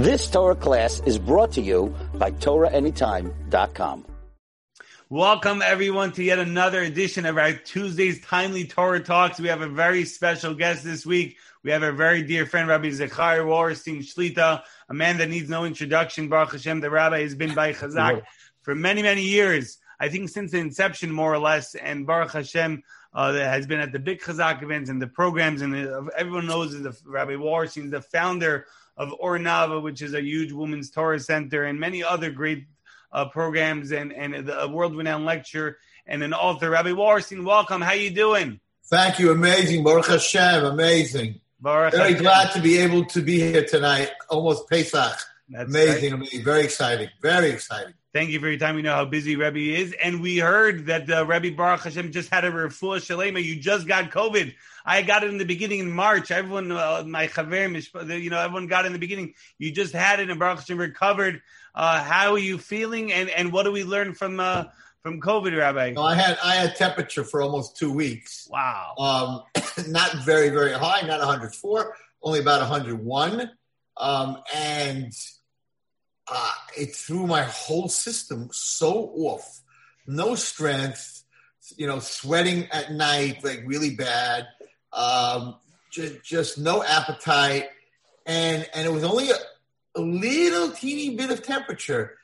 This Torah class is brought to you by TorahAnytime.com. Welcome everyone to yet another edition of our Tuesday's Timely Torah Talks. We have a very special guest this week. We have a very dear friend, Rabbi Zechariah Wallerstein Shlita, a man that needs no introduction. Baruch Hashem, the rabbi has been by Chazaq for many, many years. I think since the inception, more or less. And Baruch Hashem uh, that has been at the big Chazaq events and the programs. And the, everyone knows that the Rabbi Wallerstein is the founder of Ohr Naava, which is a huge women's Torah center, and many other great uh, programs and and the, a world renowned lecture and an author. Rabbi Wallerstein, welcome. How you doing? Thank you. Amazing. Baruch Hashem. Amazing. Baruch Very Hashem. glad to be able to be here tonight. Almost Pesach. That's amazing, right. amazing. Very exciting. Very exciting. Thank you for your time. We know how busy Rebbe is. And we heard that uh, Rebbe Baruch Hashem just had a refuah shalema. You just got COVID. I got it in the beginning in March. Everyone, uh, my chaver, you know, everyone got it in the beginning. You just had it and Baruch Hashem recovered. Uh, how are you feeling? And, and what do we learn from uh, from COVID, Rabbi? I had I had temperature for almost two weeks. Wow. Um, not very very high, not 104, only about 101, um, and uh, it threw my whole system so off. No strength, you know, sweating at night like really bad. Um, just, just no appetite, and and it was only a, a little teeny bit of temperature.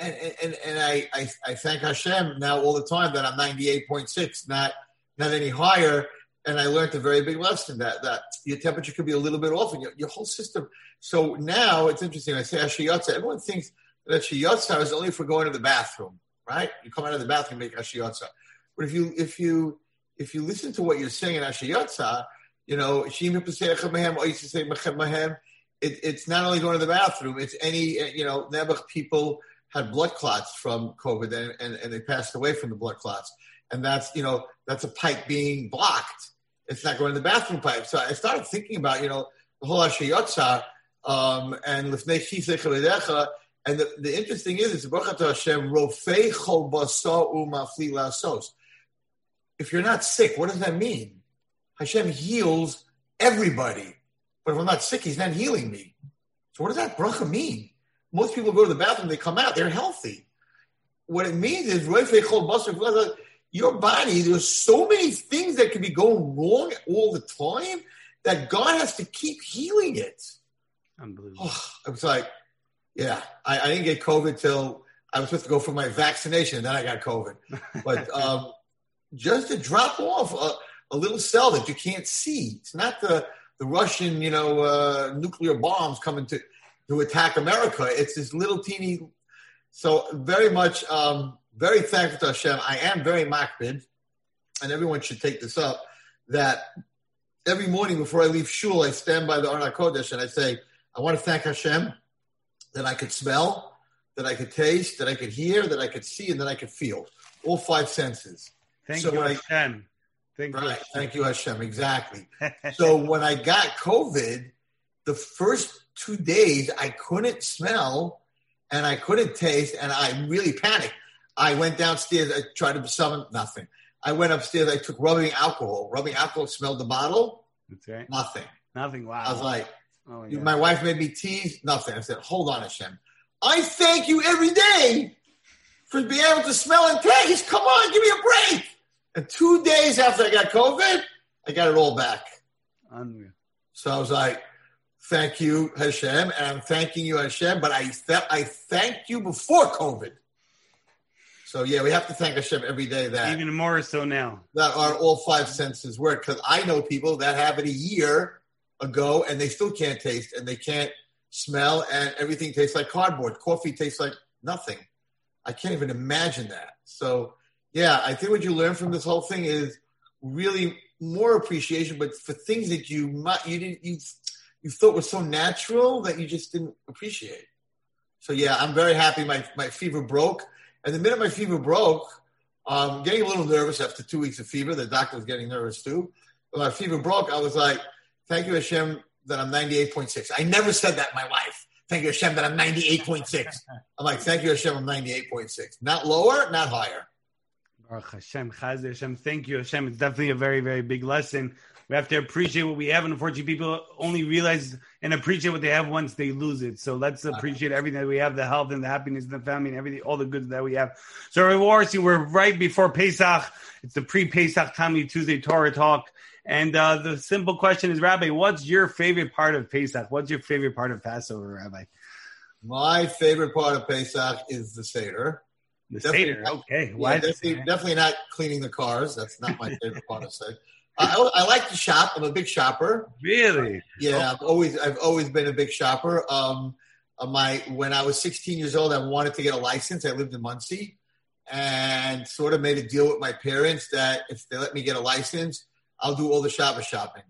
And, and, and I, I, I thank Hashem now all the time that I'm 98.6, not, not any higher. And I learned a very big lesson that, that your temperature could be a little bit off and your, your whole system. So now it's interesting. I say Asher Yatzar. Everyone thinks that Asher Yatzar is only for going to the bathroom, right? You come out of the bathroom, make Asher Yatzar. But if you, if you, if you listen to what you're saying in Asher Yatzar, you know, it, it's not only going to the bathroom, it's any, you know, Nebuch people had blood clots from COVID and, and, and, they passed away from the blood clots. And that's, you know, that's a pipe being blocked. It's not going to the bathroom pipe. So I started thinking about, you know, the whole Asher Yatzar um, and Lifnei and the, the interesting is, it's Hashem, Rofei Chol Basa Umafli Lasos. If you're not sick, what does that mean? Hashem heals everybody. But if I'm not sick, he's not healing me. So what does that bracha mean? Most people go to the bathroom, they come out, they're healthy. What it means is your body, there's so many things that could be going wrong all the time that God has to keep healing it. Unbelievable. Oh, I was like, yeah, I, I, didn't get COVID till I was supposed to go for my vaccination, then I got COVID. But um, just to drop off a, a, little cell that you can't see, it's not the the Russian, you know, uh, nuclear bombs coming to to attack America. It's this little teeny. So very much, um, very thankful to Hashem. I am very makbid, and everyone should take this up. That every morning before I leave shul, I stand by the Aron Kodesh and I say, I want to thank Hashem that I could smell, that I could taste, that I could hear, that I could see, and that I could feel. All five senses. Thank so you, Hashem. Thank right. You. Thank you, Hashem. Exactly. so when I got COVID, the first two days I couldn't smell and I couldn't taste, and I really panicked. I went downstairs. I tried to summon nothing. I went upstairs. I took rubbing alcohol. Rubbing alcohol smelled the bottle. Okay. Nothing. Nothing. Wow. I was like, oh my, my wife made me tease. Nothing. I said, hold on, Hashem. I thank you every day for being able to smell and taste. Come on, give me a break. And two days after I got COVID, I got it all back. Unreal. So I was like, thank you, Hashem, and I'm thanking you, Hashem, but I, th- I thanked you before COVID. So yeah, we have to thank Hashem every day that even more so now that our all five senses work. Because I know people that have it a year ago and they still can't taste and they can't smell and everything tastes like cardboard. Coffee tastes like nothing. I can't even imagine that. So yeah, I think what you learn from this whole thing is really more appreciation, but for things that you might you didn't you you thought were so natural that you just didn't appreciate. So yeah, I'm very happy. My my fever broke, and the minute my fever broke, um, getting a little nervous after two weeks of fever. The doctor was getting nervous too. When my fever broke, I was like, "Thank you, Hashem, that I'm 98.6." I never said that in my life. Thank you, Hashem, that I'm 98.6. I'm like, "Thank you, Hashem, I'm 98.6." Not lower, not higher. Baruch Hashem, Chaz Hashem. Thank you, Hashem. It's definitely a very, very big lesson. We have to appreciate what we have, and unfortunately, people only realize and appreciate what they have once they lose it. So let's appreciate everything that we have, the health and the happiness and the family and everything, all the goods that we have. So, Warsi, we're right before Pesach. It's the pre-Pesach Timely Tuesday Torah Talk. And uh, the simple question is, Rabbi, what's your favorite part of Pesach? What's your favorite part of Passover, Rabbi? My favorite part of Pesach is the Seder. The definitely Seder, okay. Why yeah, definitely, definitely, not cleaning the cars. That's not my favorite part of Seder. I, I, like to shop. I'm a big shopper. Really? Yeah, I've always I've always been a big shopper. Um, uh, my when I was 16 years old, I wanted to get a license. I lived in Monsey, and sort of made a deal with my parents that if they let me get a license, I'll do all the shopper shopping.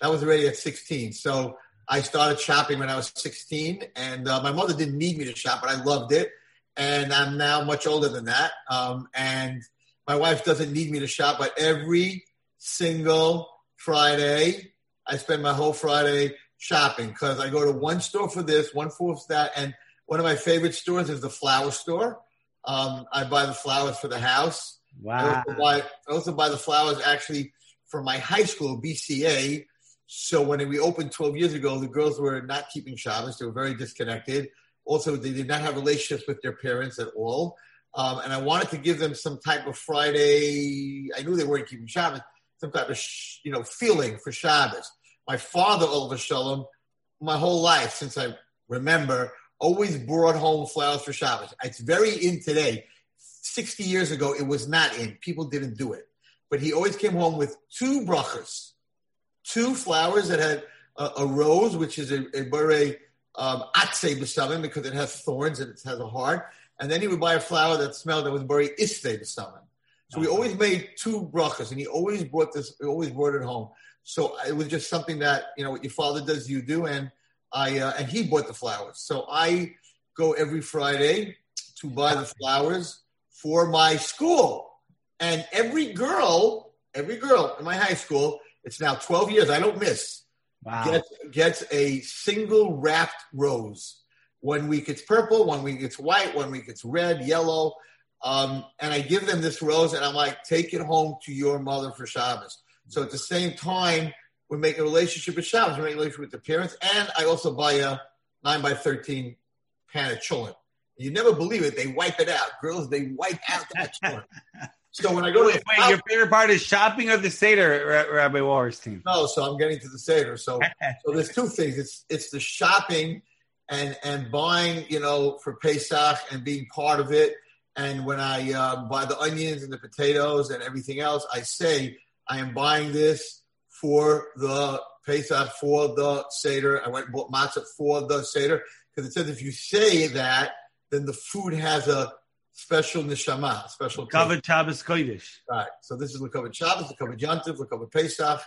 That was already at 16. So I started shopping when I was 16, and uh, my mother didn't need me to shop, but I loved it. And I'm now much older than that. Um, and my wife doesn't need me to shop, but every single Friday, I spend my whole Friday shopping because I go to one store for this, one for that, and one of my favorite stores is the flower store. Um, I buy the flowers for the house. Wow. I also, buy, I also buy the flowers actually for my high school, BCA, so when we opened 12 years ago, the girls were not keeping Shabbos. They were very disconnected. Also, they did not have relationships with their parents at all. Um, and I wanted to give them some type of Friday. I knew they weren't keeping Shabbos. Some type of you know feeling for Shabbos. My father, alav hashalom, my whole life since I remember, always brought home flowers for Shabbos. It's very in today. 60 years ago, it was not in. People didn't do it. But he always came home with two brachas two flowers that had a, a rose, which is a, a beret um, atse because it has thorns and it has a heart. And then he would buy a flower that smelled that was beret iste b'samin. So we always made two brachas, and he always brought this. He always brought it home. So it was just something that you know what your father does, you do, and I uh, and he bought the flowers. So I go every Friday to buy the flowers for my school, and every girl, every girl in my high school it's now 12 years. I don't miss. Wow. Gets, gets a single wrapped rose. One week it's purple, one week it's white, one week it's red, yellow. Um, and I give them this rose, and I'm like, take it home to your mother for Shabbos. So at the same time, we make a relationship with Shabbos, we make a relationship with the parents, and I also buy a 9 by 13 pan of cholent. You never believe it. They wipe it out. Girls, they wipe out that cholent. So when I go wait, to wait, your favorite part is shopping or the Seder, Rabbi Wallerstein? No, so I'm getting to the Seder. So so there's two things. It's it's the shopping and and buying, you know, for Pesach and being part of it. And when I uh, buy the onions and the potatoes and everything else, I say I am buying this for the Pesach, for the Seder. I went and bought matzah for the Seder because it says if you say that, then the food has a special neshama, special Kavod Shabbos Kodesh. Right. So this is Lekavod Shabbos, Lekavod Yantiv, Lekavod Pesach.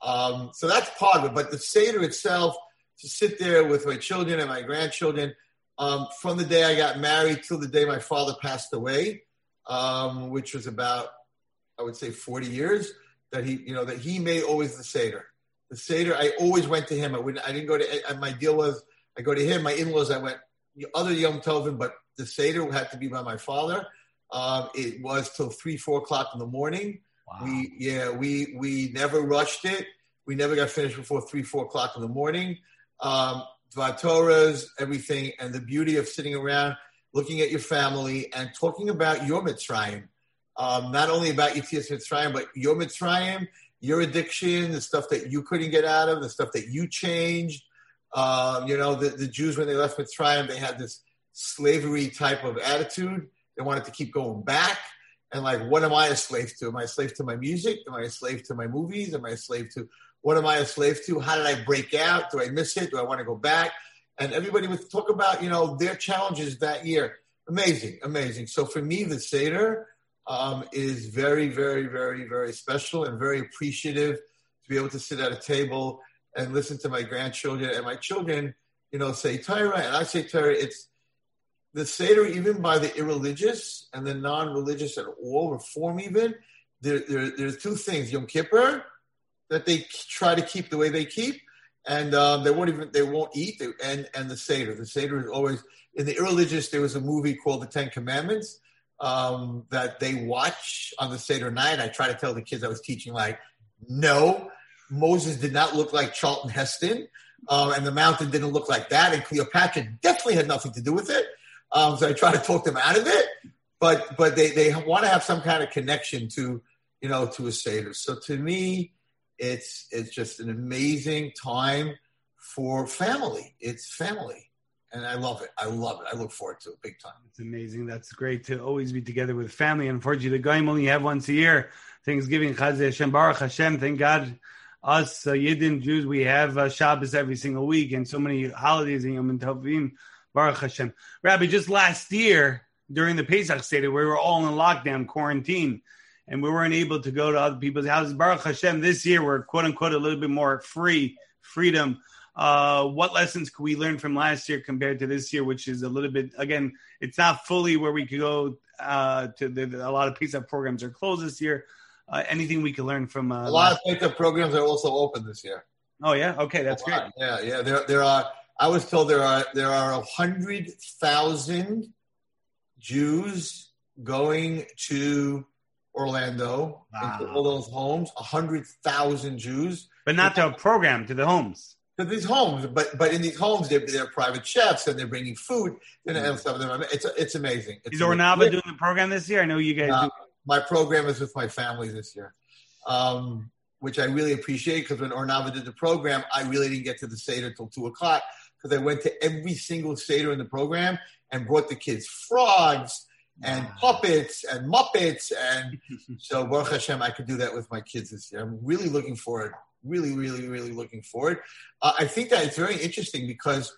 Um, so that's part of it. But the Seder itself, to sit there with my children and my grandchildren, um, from the day I got married till the day my father passed away, um, which was about, I would say, 40 years, that he, you know, that he made always the Seder. The Seder, I always went to him. I wouldn't, I didn't go to, my deal was, I go to him, my in-laws, I went, other Yom Tovim, but the Seder had to be by my father. Um, it was till three, four o'clock in the morning. Wow. We, yeah, we, we never rushed it. We never got finished before three, four o'clock in the morning. Um, Torahs, everything, and the beauty of sitting around, looking at your family and talking about your Mitzrayim. Um, not only about Yitzias Mitzrayim, but your Mitzrayim, your addiction, the stuff that you couldn't get out of, the stuff that you changed. Um, you know, the, the Jews, when they left Mitzrayim, they had this slavery type of attitude. They wanted to keep going back. And like, what am I a slave to? Am I a slave to my music? Am I a slave to my movies? Am I a slave to what am I a slave to? How did I break out? Do I miss it? Do I want to go back? And everybody would talk about, you know, their challenges that year. Amazing, amazing. So for me, the Seder um, is very, very, very, very special and very appreciative to be able to sit at a table and listen to my grandchildren and my children, you know, say Torah. And I say Torah, it's the Seder, even by the irreligious and the non-religious at all, Reform even, there, there, there's two things: Yom Kippur, that they try to keep the way they keep, and um, they won't even they won't eat, and and the Seder. The Seder is always in the irreligious. There was a movie called The Ten Commandments um, that they watch on the Seder night. I try to tell the kids I was teaching like, no, Moses did not look like Charlton Heston, um, and the mountain didn't look like that, and Cleopatra definitely had nothing to do with it. Um, so I try to talk them out of it, but but they they want to have some kind of connection to you know to a seder. So to me, it's it's just an amazing time for family. It's family, and I love it. I love it. I look forward to it big time. It's amazing. That's great to always be together with family. And unfortunately, the Goyim only have once a year. Thanksgiving, Chazé Hashem, Baruch Hashem. Thank God, us uh, Yidden Jews, we have uh, Shabbos every single week, and so many holidays in Yom Tovim. Baruch Hashem. Rabbi, just last year during the Pesach Seder, we were all in lockdown, quarantine, and we weren't able to go to other people's houses. Baruch Hashem, this year we're quote unquote a little bit more free, freedom. Uh, what lessons could we learn from last year compared to this year, which is a little bit, again, it's not fully where we could go uh, to the, a lot of Pesach programs are closed this year. Uh, anything we could learn from uh, a lot of Pesach programs are also open this year. Oh yeah, okay, that's great. Yeah, yeah, there there are I was told there are there are a hundred thousand Jews going to Orlando wow. into all those homes. A hundred thousand Jews, but not to a program to the homes. To these homes, but but in these homes, they're, they're private chefs and they're bringing food and, mm. and stuff. It's it's amazing. It's Is Ohr Naava doing the program this year? I know you guys. Uh, do. My program is with my family this year. Um, which I really appreciate because when Ohr Naava did the program, I really didn't get to the Seder until two o'clock because I went to every single Seder in the program and brought the kids frogs and puppets and Muppets. And so, Baruch Hashem, I could do that with my kids this year. I'm really looking forward, really, really, really looking forward. Uh, I think that it's very interesting because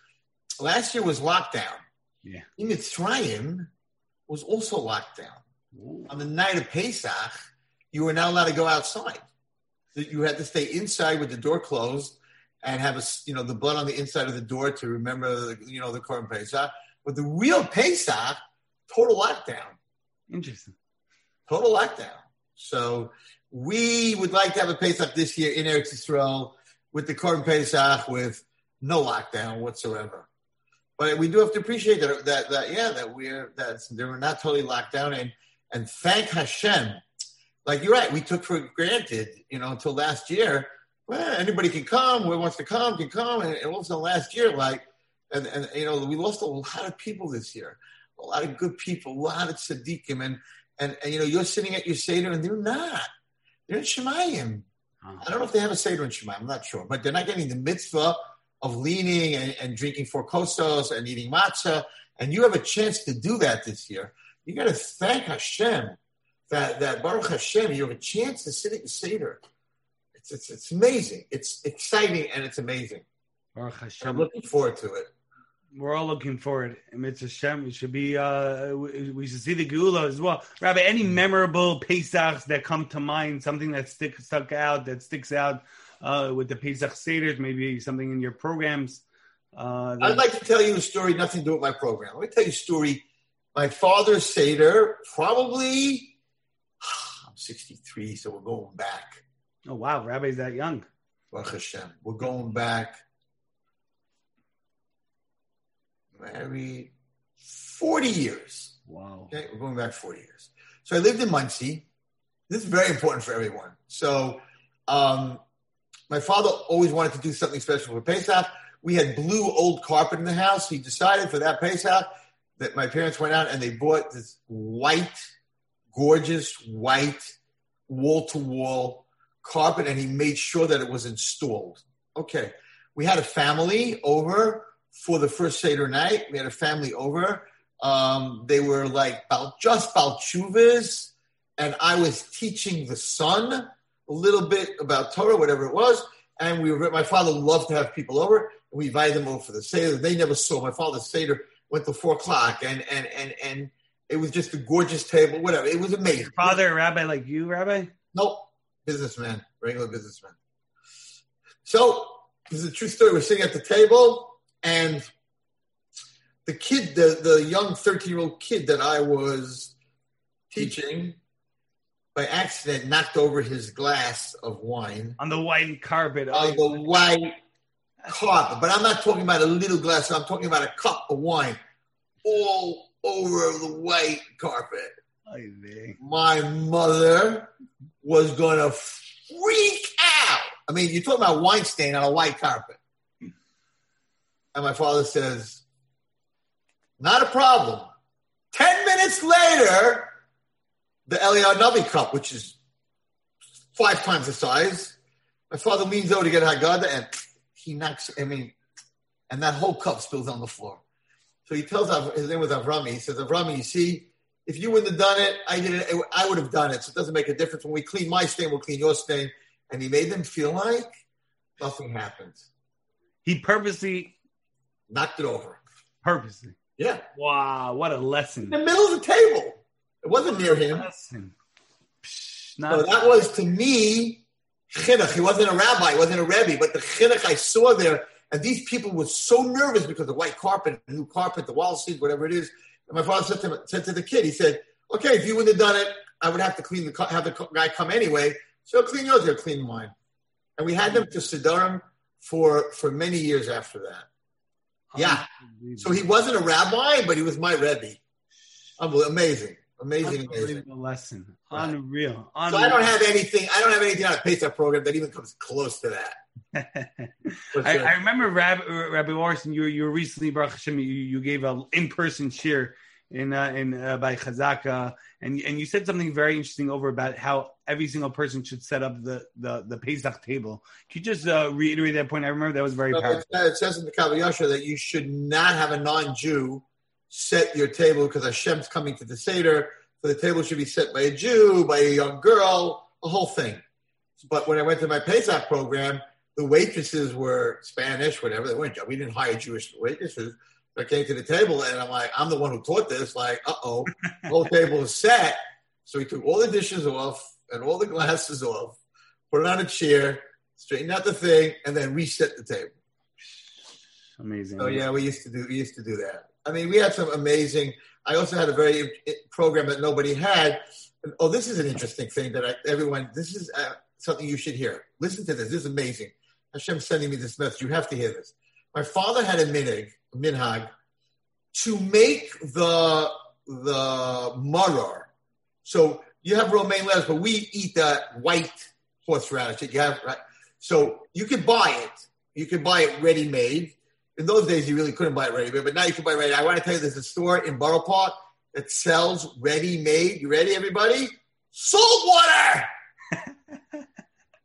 last year was lockdown. Yeah. In Mitzrayim was also locked down. Ooh. On the night of Pesach, you were not allowed to go outside. You had to stay inside with the door closed and have a you know the blood on the inside of the door to remember the, you know the Korban Pesach. But the real Pesach, total lockdown. Interesting. Total lockdown. So we would like to have a Pesach this year in Eretz Yisrael with the Korban Pesach with no lockdown whatsoever. But we do have to appreciate that that, that yeah that we're that they're not totally locked down and and thank Hashem. Like you're right, we took for granted, you know, until last year well, anybody can come. Whoever wants to come can come. And, and also last year, like, and, and, you know, we lost a lot of people this year, a lot of good people, a lot of tzaddikim. And, and, and you know, you're sitting at your Seder and they're not. They're in Shemayim. Uh-huh. I don't know if they have a Seder in Shemayim. I'm not sure. But they're not getting the mitzvah of leaning and, and drinking four kosos and eating matzah. And you have a chance to do that this year. You got to thank Hashem that, that Baruch Hashem, you have a chance to sit at your Seder it's, it's, it's amazing. It's exciting and it's amazing. Baruch Hashem. I'm looking forward to it. We're all looking forward. And it's a Shem. We should be. Uh, we should see the Geula as well. Rabbi, any memorable Pesachs that come to mind? Something that stick stuck out that sticks out uh, with the Pesach Seders? Maybe something in your programs. Uh, I'd like to tell you a story. Nothing to do with my program. Let me tell you a story. My father's Seder, probably. I'm 63, so we're going back Oh wow, Rabbi's that young. Baruch Hashem. We're going back maybe 40 years. Wow. Okay, we're going back 40 years. So I lived in Monsey. This is very important for everyone. So um, my father always wanted to do something special for Pesach. We had blue old carpet in the house. He decided for that Pesach that my parents went out and they bought this white, gorgeous white wall to wall carpet and he made sure that it was installed. Okay. We had a family over for the first Seder night. We had a family over. Um, they were like just Balchuvas, and I was teaching the son a little bit about Torah, whatever it was. And we were, my father loved to have people over. And we invited them over for the Seder. They never saw my father's Seder went to four o'clock, and and and and it was just a gorgeous table, whatever. It was amazing. Your father, rabbi like you, rabbi? Nope businessman, regular businessman. So this is a true story. We're sitting at the table, and the kid, the, the young 13 year old kid that I was teaching, by accident knocked over his glass of wine on the white carpet. On the white carpet. But I'm not talking about a little glass, I'm talking about a cup of wine all over the white carpet. My mother was going to freak out. I mean, you're talking about wine stain on a white carpet. And my father says, not a problem. Ten minutes later, the Eliyahu Navi cup, which is five times the size, my father leans over to get Haggadah and he knocks, I mean, and that whole cup spills on the floor. So he tells his name was Avrami. He says, Avrami, you see, if you wouldn't have done it, I did it. I would have done it. So it doesn't make a difference. When we clean my stain, we'll clean your stain. And he made them feel like nothing happened. He purposely knocked it over. Purposely. Yeah. Wow, what a lesson. In the middle of the table. It wasn't near him. So that was to me chinuch. He wasn't a rabbi, he wasn't a rebbe, but the chinuch I saw there, and these people were so nervous because the white carpet, the new carpet, the wall seat, whatever it is. And my father said to, said to the kid, he said, "Okay, if you wouldn't have done it, I would have to clean the have the guy come anyway. So clean yours, you'll clean mine." And we had them to Sidarim for for many years after that. Yeah. So he wasn't a rabbi, but he was my rebbe. Amazing. Amazing, amazing. lesson. Right. Unreal. Unreal. So I don't have anything. I don't have anything on a Pesach program that even comes close to that. I, I, remember Rabbi, Rabbi Morrison. You, you recently, Baruch Hashem, you, you gave an in-person shiur in uh, in uh, by Chazaka, and and you said something very interesting over about how every single person should set up the the, the Pesach table. Can you just uh, reiterate that point? I remember that was very powerful. It says in the HaYashar that you should not have a non-Jew set your table because Hashem's coming to the Seder. So the table should be set by a Jew, by a young girl, a whole thing. But when I went to my Pesach program, the waitresses were Spanish, whatever. They weren't. We didn't hire Jewish waitresses. I came to the table and I'm like, I'm the one who taught this. Like, uh oh, the whole table is set. So he took all the dishes off and all the glasses off, put it on a chair, straighten out the thing, and then reset the table. Amazing. Oh yeah, we used to do we used to do that. I mean, we had some amazing. I also had a very program that nobody had. Oh, this is an interesting thing that I, everyone. This is uh, something you should hear. Listen to this. This is amazing. Hashem's sending me this message. You have to hear this. My father had a minig, a minhag, to make the the maror. So you have romaine lettuce, but we eat that white horseradish that you have. Right? So you can buy it. You can buy it ready made. In those days, you really couldn't buy it ready made, but now you can buy it ready. I want to tell you, there's a store in Borough Park that sells ready made. You ready, everybody? Salt water.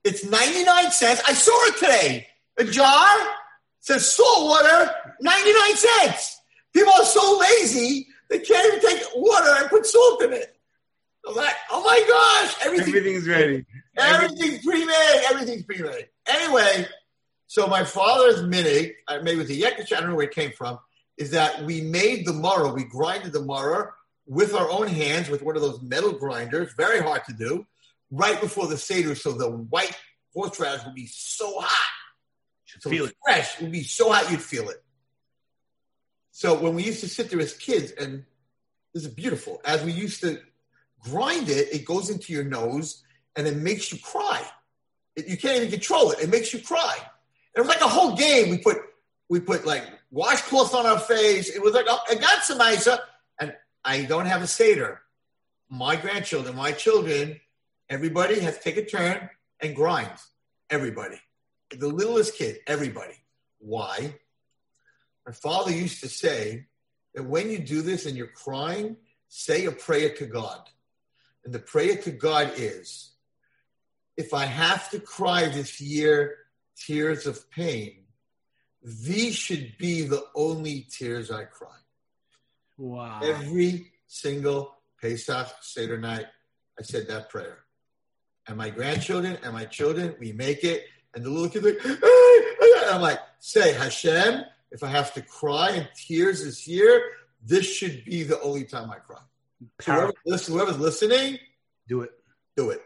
it's 99 cents. I saw it today. A jar says salt water, 99 cents. People are so lazy, they can't even take water and put salt in it. I'm like, oh my gosh, everything, everything's ready. Everything's pre-made. Everything's pre-made. Anyway, so my father's minig, I uh, made with the yekish, I don't know where it came from, is that we made the maror, we grinded the maror with our own hands with one of those metal grinders, very hard to do, right before the Seder, so the white horseradish would be so hot. So feel it. Fresh. It would be so hot you'd feel it. So when we used to sit there as kids, and this is beautiful, as we used to grind it, it goes into your nose and it makes you cry. It, you can't even control it. It makes you cry. And it was like a whole game. We put we put like washcloth on our face. It was like oh, I got some ice, and I don't have a seder. My grandchildren, my children, everybody has to take a turn and grind. Everybody, the littlest kid, everybody. Why? My father used to say that when you do this and you're crying, say a prayer to God. And the prayer to God is if I have to cry this year tears of pain, these should be the only tears I cry. Wow. Every single Pesach Seder night, I said that prayer. And my grandchildren and my children, we make it. And the little kids like, and I'm like, say, Hashem, if I have to cry in tears this year, this should be the only time I cry. So whoever's, listening, do it. Do it.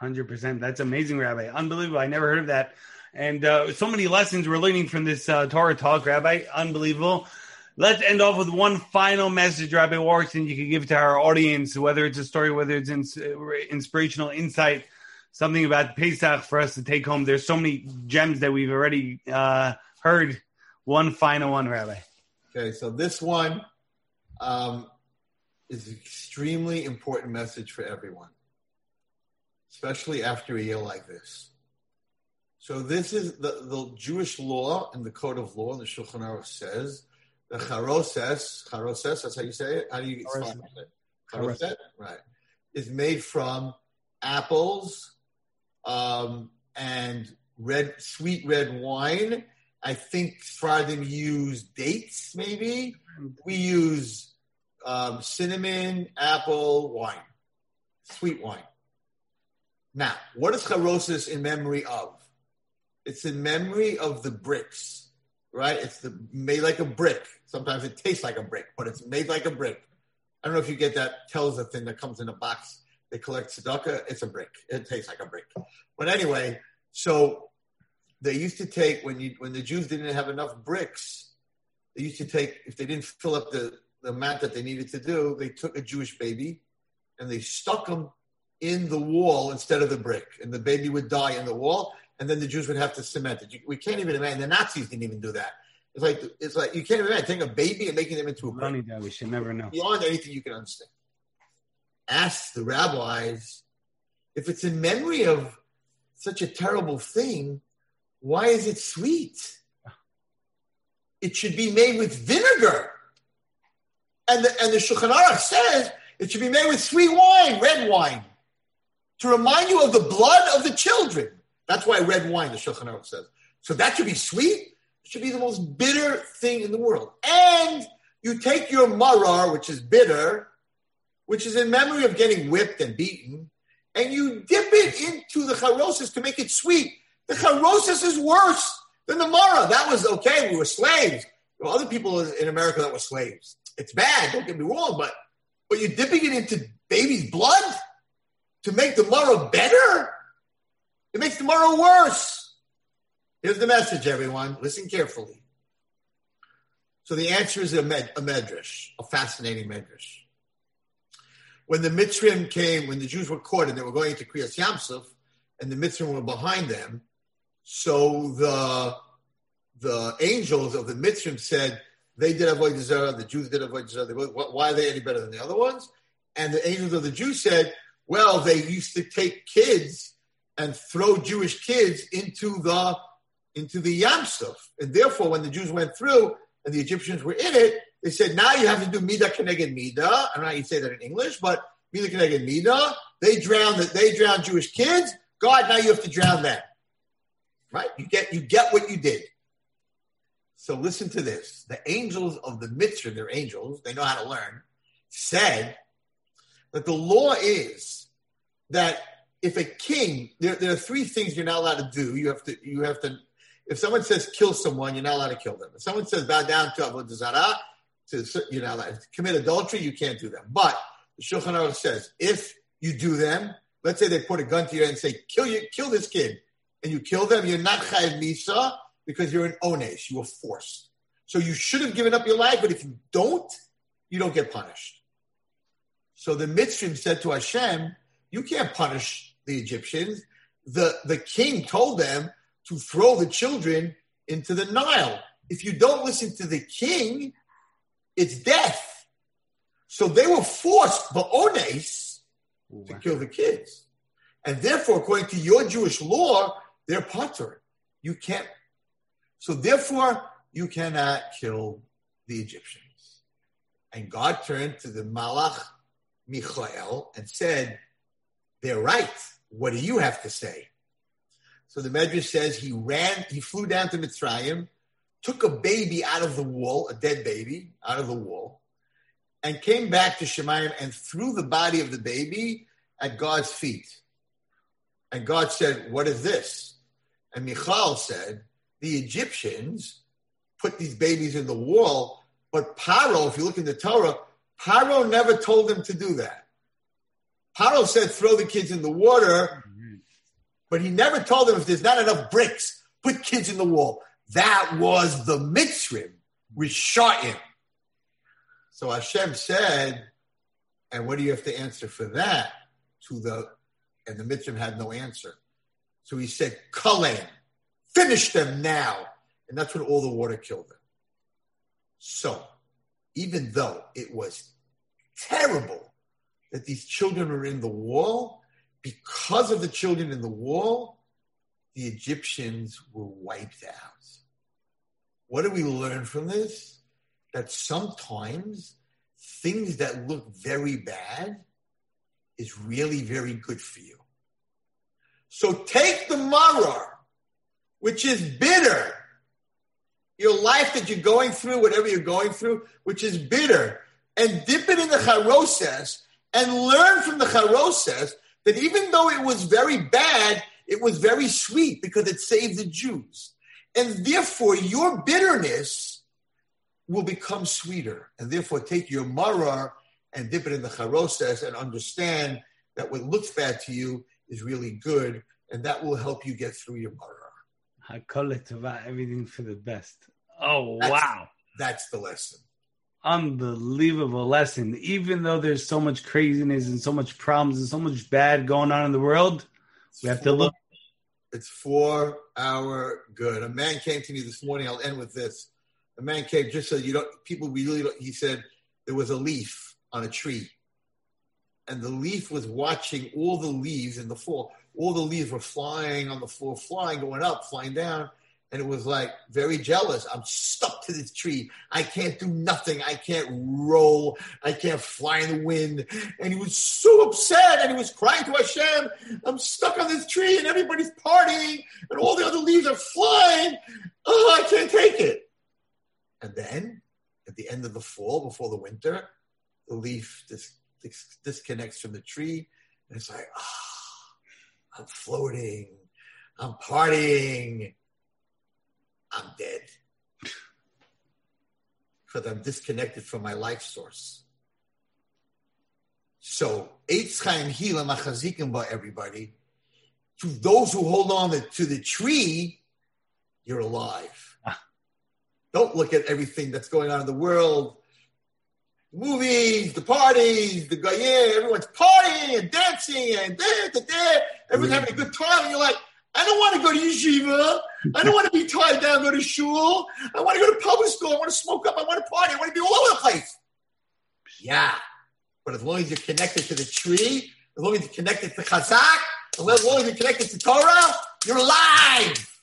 100%. That's amazing, Rabbi. Unbelievable. I never heard of that. And uh, so many lessons we're learning from this uh, Torah talk, Rabbi. Unbelievable. Let's end off with one final message, Rabbi Warrington, you can give to our audience, whether it's a story, whether it's ins- inspirational insight, something about Pesach for us to take home. There's so many gems that we've already uh, heard. One final one, Rabbi. Okay, so this one um, is an extremely important message for everyone, especially after a year like this. So this is the, the Jewish law and the code of law. The Shulchan Aruch says the charoses, charoses. That's how you say it. How do you spell it? Charoset, right? Is made from apples um, and red, sweet red wine. I think Friday use dates, maybe. We use um, cinnamon, apple, wine, sweet wine. Now, what is charosis in memory of? It's in memory of the bricks, right? It's the, made like a brick. Sometimes it tastes like a brick, but it's made like a brick. I don't know if you get that Telza thing that comes in a box. They collect tzedakah. It's a brick. It tastes like a brick. But anyway, so they used to take when you when the Jews didn't have enough bricks, they used to take if they didn't fill up the, the amount that they needed to do, they took a Jewish baby and they stuck him in the wall instead of the brick, and the baby would die in the wall, and then the Jews would have to cement it. We can't even imagine. The Nazis didn't even do that. It's like it's like you can't even imagine taking a baby and making them into a brick. that we should never know. Beyond anything you can understand. Ask the rabbis if it's in memory of such a terrible thing. Why is it sweet? It should be made with vinegar. And the, and the Shulchan Aruch says it should be made with sweet wine, red wine, to remind you of the blood of the children. That's why red wine, the Shulchan Aruch says. So that should be sweet. It should be the most bitter thing in the world. And you take your marar, which is bitter, which is in memory of getting whipped and beaten, and you dip it into the charosis to make it sweet. The charosis is worse than the mara. That was okay. We were slaves. There were other people in America that were slaves. It's bad. Don't get me wrong, but but you're dipping it into baby's blood to make mara better. It makes mara worse. Here's the message, everyone. Listen carefully. So the answer is a, med, a medrash, a fascinating medrash. When the Mitzrim came, when the Jews were caught and they were going to Kriyas Yamsuf, and the Mitzrim were behind them, so the the angels of the Mitzrim said they did avodah zarah, the Jews did avodah zarah. Why are they any better than the other ones? And the angels of the Jews said, well, they used to take kids and throw Jewish kids into the into the Yamsuf. And therefore, when the Jews went through and the Egyptians were in it, they said, now you have to do Mida Keneged Mida. I don't know how you say that in English, but Mida Keneged Mida. They drowned they drowned Jewish kids. God, now you have to drown them. Right? You get you get what you did. So listen to this. The angels of the Mitzvah, they're angels, they know how to learn, said that the law is that if a king, there, there are three things you're not allowed to do. You have to, you have to, if someone says kill someone, you're not allowed to kill them. If someone says bow down to Avodah Zarah, to, you're not allowed to commit adultery, you can't do them. But the Shulchan Aruch says, if you do them, let's say they put a gun to your head and say, kill you, kill this kid, and you kill them, you're not chayiv misa because you're an ones, you were forced. So you should have given up your life, but if you don't, you don't get punished. So the Mitzrim said to Hashem, you can't punish the Egyptians. The, the king told them to throw the children into the Nile. If you don't listen to the king, it's death. So they were forced, Ba'ones, to kill the kids. And therefore, according to your Jewish law, they're patur. You can't. So therefore, you cannot kill the Egyptians. And God turned to the Malach Michael and said, they're right. What do you have to say? So the Medrash says he ran, he flew down to Mitzrayim, took a baby out of the wall, a dead baby out of the wall, and came back to Shemayim and threw the body of the baby at God's feet. And God said, What is this? And Michal said, The Egyptians put these babies in the wall, but Paro, if you look in the Torah, Paro never told them to do that. Paro said throw the kids in the water, but he never told them if there's not enough bricks, put kids in the wall. That was the. We shot him. So Hashem said, and what do you have to answer for that? To the and the Mitzrim had no answer. So he said, Kalen, finish them now. And that's when all the water killed them. So even though it was terrible that these children are in the wall because of the children in the wall, the Egyptians were wiped out. What do we learn from this? That sometimes things that look very bad is really very good for you. So take the maror, which is bitter, your life that you're going through, whatever you're going through, which is bitter, and dip it in the charoses and learn from the charoses that even though it was very bad, it was very sweet because it saved the Jews. And therefore, your bitterness will become sweeter. And therefore, take your marar and dip it in the charoses and understand that what looks bad to you is really good. And that will help you get through your marar. I call it about everything for the best. Oh, That's- wow. That's the lesson. Unbelievable lesson. Even though there's so much craziness and so much problems and so much bad going on in the world, we have to look. It's for our good. A man came to me this morning. I'll end with this. A man came just so you don't. People really. Don't, he said there was a leaf on a tree, and the leaf was watching all the leaves in the fall. All the leaves were flying on the floor, flying, going up, flying down, and it was like very jealous. I'm stuck to this tree. I can't do nothing. I can't roll. I can't fly in the wind. And he was so upset, and he was crying to Hashem. I'm stuck on this tree and everybody's partying and all the other leaves are flying. Oh, I can't take it. And then at the end of the fall, before the winter, the leaf dis- dis- disconnects from the tree and it's like, ah, I'm floating. I'm partying. I'm dead. Because I'm disconnected from my life source. So, Eitz Chaim Hila Machazikim by everybody. To those who hold on to, to the tree, you're alive. Ah. Don't look at everything that's going on in the world. Movies, the parties, the yeah, everyone's partying and dancing and da, da, da. everyone's having a good time, and you're like, I don't want to go to yeshiva. I don't want to be tied down, go to shul. I want to go to public school. I want to smoke up. I want to party. I want to be all over the place. Yeah. But as long as you're connected to the tree, as long as you're connected to Chazaq, as long as you're connected to Torah, you're alive.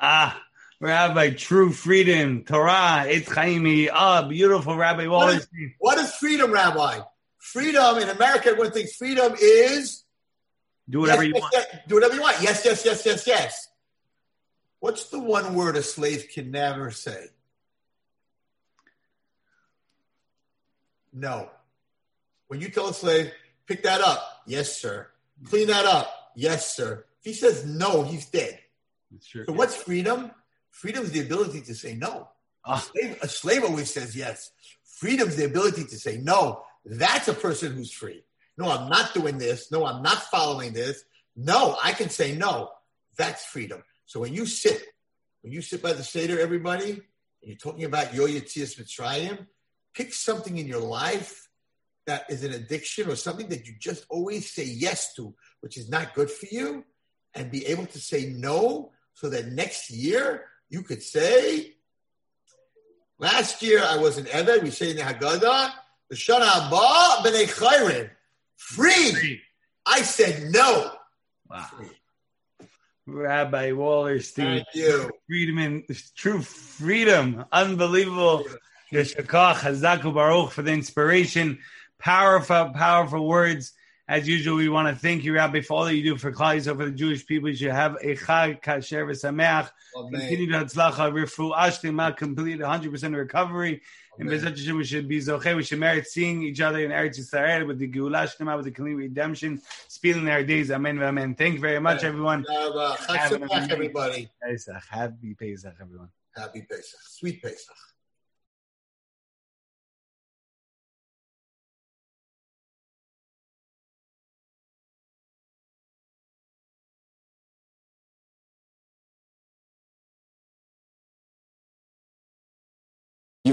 Ah, Rabbi, true freedom, Torah, Eitz Chaimi. Ah, beautiful Rabbi Wallerstein. What is freedom, Rabbi? Freedom in America, everyone thinks freedom is Do whatever yes, you yes, want. yes, do whatever you want. Yes, yes, yes, yes, yes. What's the one word a slave can never say? No. When you tell a slave, pick that up, yes, sir. Clean that up, yes, sir. If he says no, he's dead. Sure. So what's freedom? Freedom is the ability to say no. A Ah, slave, a slave always says yes. Freedom is the ability to say no. That's a person who's free. No, I'm not doing this. No, I'm not following this. No, I can say no. That's freedom. So when you sit, when you sit by the Seder, everybody, and you're talking about Yo Yetzias Mitzrayim, pick something in your life that is an addiction or something that you just always say yes to, which is not good for you, and be able to say no so that next year you could say, last year I was in Eved, we say in the Haggadah, the Shana Haba B'nei Chayrin, free. I said no. wow. Free. Rabbi Wallerstein. Thank you. Freedom and true freedom. Unbelievable. Yeshakach, Hazaku Baruch for the inspiration. Powerful, powerful words. As usual, we want to thank you, Rabbi, for all that you do for Klal Yisrael, for the Jewish people. You should have a Chag Kasher V'Sameach. Continue to Hatzlacha, Rifu Ashlima, complete 100% recovery. And Amen. Bezat Hashem, we should be Zoche. We should merit seeing each other in Eretz Yisrael with the Geulah Shlema, with the complete redemption, speeding our days. Amen. Amen. Thank you very much, everyone. Chag Sameach, everybody. Pesach. Happy Pesach, everyone. Happy Pesach. Sweet Pesach.